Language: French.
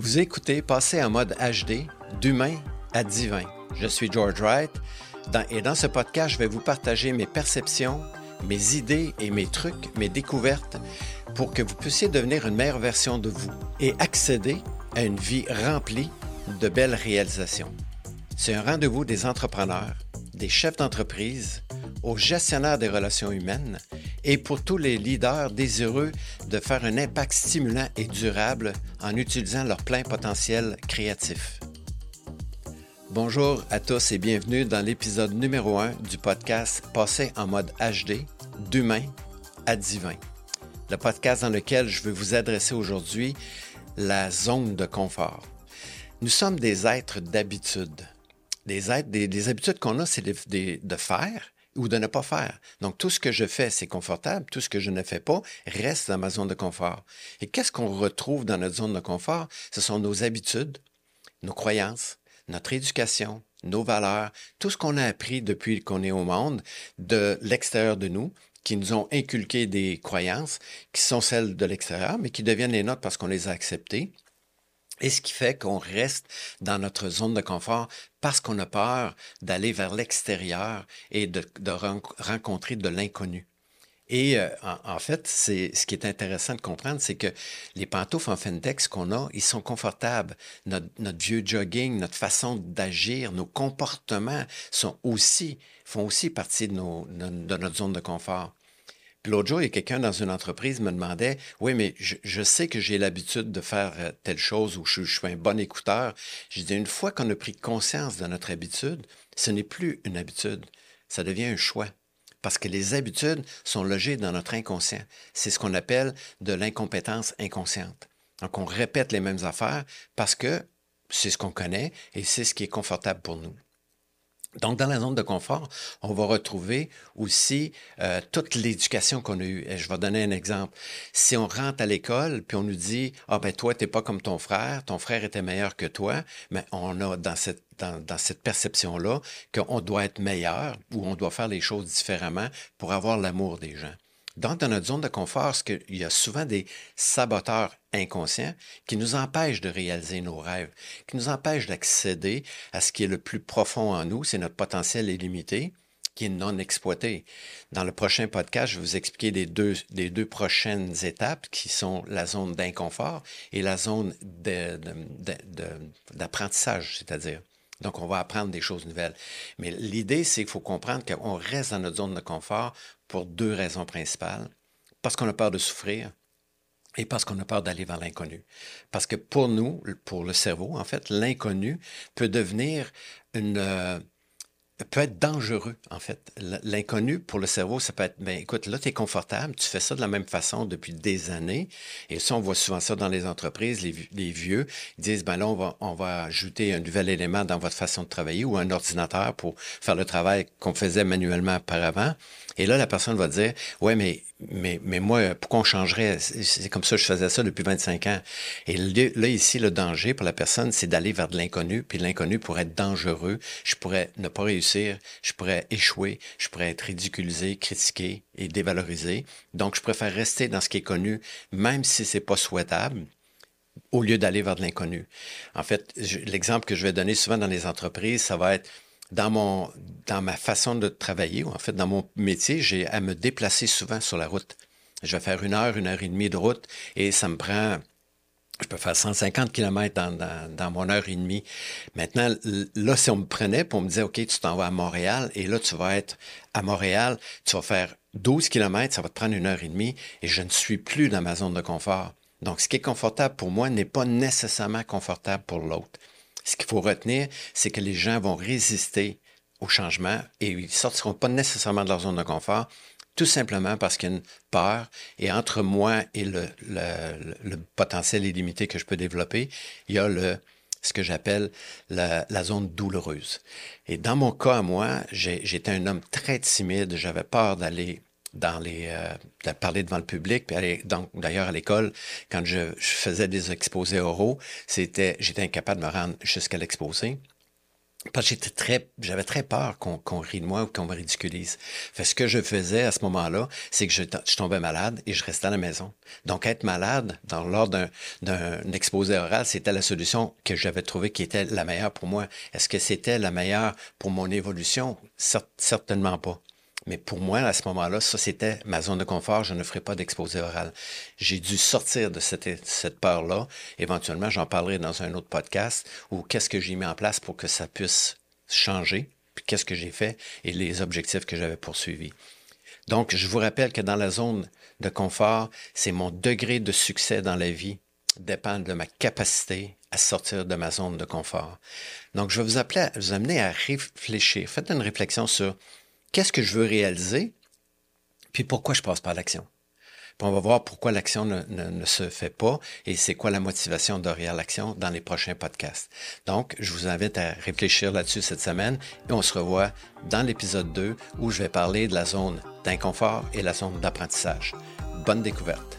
Vous écoutez Passer en mode HD, d'humain à divin. Je suis George Wright et dans ce podcast, je vais vous partager mes perceptions, mes idées et mes trucs, mes découvertes pour que vous puissiez devenir une meilleure version de vous et accéder à une vie remplie de belles réalisations. C'est un rendez-vous des entrepreneurs, des chefs d'entreprise, aux gestionnaires des relations humaines et pour tous les leaders désireux de faire un impact stimulant et durable en utilisant leur plein potentiel créatif. Bonjour à tous et bienvenue dans l'épisode numéro 1 du podcast Passer en mode HD, d'humain à divin. Le podcast dans lequel je veux vous adresser aujourd'hui la zone de confort. Nous sommes des êtres d'habitude. Des, êtres, des, habitudes qu'on a, c'est de faire ou de ne pas faire. Donc, tout ce que je fais, c'est confortable. Tout ce que je ne fais pas reste dans ma zone de confort. Et qu'est-ce qu'on retrouve dans notre zone de confort? Ce sont nos habitudes, nos croyances, notre éducation, nos valeurs, tout ce qu'on a appris depuis qu'on est au monde, de l'extérieur de nous, qui nous ont inculqué des croyances qui sont celles de l'extérieur, mais qui deviennent les nôtres parce qu'on les a acceptées. Et ce qui fait qu'on reste dans notre zone de confort parce qu'on a peur d'aller vers l'extérieur et de, rencontrer de l'inconnu. Et euh, en, fait, c'est ce qui est intéressant de comprendre, c'est que les pantoufles en Fendex qu'on a, ils sont confortables. Notre, vieux jogging, notre façon d'agir, nos comportements sont aussi font aussi partie de, de notre zone de confort. L'autre jour, il y a quelqu'un dans une entreprise me demandait Oui, mais je, sais que j'ai l'habitude de faire euh, telle chose ou je, suis un bon écouteur. Je dis Une fois qu'on a pris conscience de notre habitude, ce n'est plus une habitude, ça devient un choix. Parce que les habitudes sont logées dans notre inconscient. C'est ce qu'on appelle de l'incompétence inconsciente. Donc, on répète les mêmes affaires parce que c'est ce qu'on connaît et c'est ce qui est confortable pour nous. Donc, dans la zone de confort, on va retrouver aussi euh, toute l'éducation qu'on a eue. Et je vais donner un exemple. Si on rentre à l'école, puis on nous dit, ah ben toi, t'es pas comme ton frère, ton frère était meilleur que toi, mais on a dans cette dans cette perception-là qu'on doit être meilleur ou on doit faire les choses différemment pour avoir l'amour des gens. Donc, dans notre zone de confort, il y a souvent des saboteurs inconscients qui nous empêchent de réaliser nos rêves, qui nous empêchent d'accéder à ce qui est le plus profond en nous, c'est notre potentiel illimité qui est non exploité. Dans le prochain podcast, je vais vous expliquer les deux, prochaines étapes qui sont la zone d'inconfort et la zone d'apprentissage, c'est-à-dire. Donc, on va apprendre des choses nouvelles. Mais l'idée, c'est qu'il faut comprendre qu'on reste dans notre zone de confort pour deux raisons principales. Parce qu'on a peur de souffrir et parce qu'on a peur d'aller vers l'inconnu. Parce que pour nous, pour le cerveau, en fait, l'inconnu peut devenir une... Peut être dangereux, en fait. L'inconnu pour le cerveau, ça peut être, ben écoute, là, tu es confortable, tu fais ça de la même façon depuis des années. Et ça, on voit souvent ça dans les entreprises, les, les vieux disent, ben là, on va, on va ajouter un nouvel élément dans votre façon de travailler ou un ordinateur pour faire le travail qu'on faisait manuellement auparavant. Et là, la personne va dire, ouais, mais mais, mais moi, pourquoi on changerait? C'est comme ça, je faisais ça depuis 25 ans. Et là, ici, le danger pour la personne, c'est d'aller vers de l'inconnu, puis l'inconnu pourrait être dangereux. Je pourrais ne pas réussir, je pourrais échouer, je pourrais être ridiculisé, critiqué et dévalorisé. Donc, je préfère rester dans ce qui est connu, même si c'est pas souhaitable au lieu d'aller vers de l'inconnu. En fait, l'exemple que je vais donner souvent dans les entreprises, ça va être dans, mon, ma façon de travailler, ou en fait dans mon métier, j'ai à me déplacer souvent sur la route. Je vais faire une heure, une heure et demie de route et ça me prend je peux faire 150 km dans, dans, dans, mon heure et demie. Maintenant, là, si on me prenait pour me dire, OK, tu t'en vas à Montréal, et là, tu vas être à Montréal, tu vas faire 12 km, ça va te prendre une heure et demie, et je ne suis plus dans ma zone de confort. Donc, ce qui est confortable pour moi n'est pas nécessairement confortable pour l'autre. Ce qu'il faut retenir, c'est que les gens vont résister au changement et ils ne sortiront pas nécessairement de leur zone de confort, tout simplement parce qu'il y a une peur. Et entre moi et le, potentiel illimité que je peux développer, il y a le, ce que j'appelle la, zone douloureuse. Et dans mon cas, moi, j'étais un homme très timide. J'avais peur d'aller dans les euh, de parler devant le public puis donc d'ailleurs à l'école quand je, faisais des exposés oraux c'était j'étais incapable de me rendre jusqu'à l'exposé parce que j'étais très, j'avais très peur qu'on rit de moi ou qu'on me ridiculise. Fait ce que je faisais à ce moment-là, c'est que je, je, tombais malade et je restais à la maison. Donc, être malade dans, lors d'un, d'un exposé oral, c'était la solution que j'avais trouvée qui était la meilleure pour moi. Est-ce que c'était la meilleure pour mon évolution? certainement pas. Mais pour moi, à ce moment-là, ça, c'était ma zone de confort. Je ne ferai pas d'exposé oral. J'ai dû sortir de cette, cette peur-là. Éventuellement, j'en parlerai dans un autre podcast ou qu'est-ce que j'ai mis en place pour que ça puisse changer, puis qu'est-ce que j'ai fait et les objectifs que j'avais poursuivis. Donc, je vous rappelle que dans la zone de confort, c'est mon degré de succès dans la vie dépend de ma capacité à sortir de ma zone de confort. Donc, je vais vous, appeler vous amener à réfléchir. Faites une réflexion sur qu'est-ce que je veux réaliser, puis pourquoi je passe par l'action. On va voir pourquoi l'action ne, ne, se fait pas et c'est quoi la motivation derrière l'action dans les prochains podcasts. Donc, je vous invite à réfléchir là-dessus cette semaine et on se revoit dans l'épisode 2 où je vais parler de la zone d'inconfort et la zone d'apprentissage. Bonne découverte.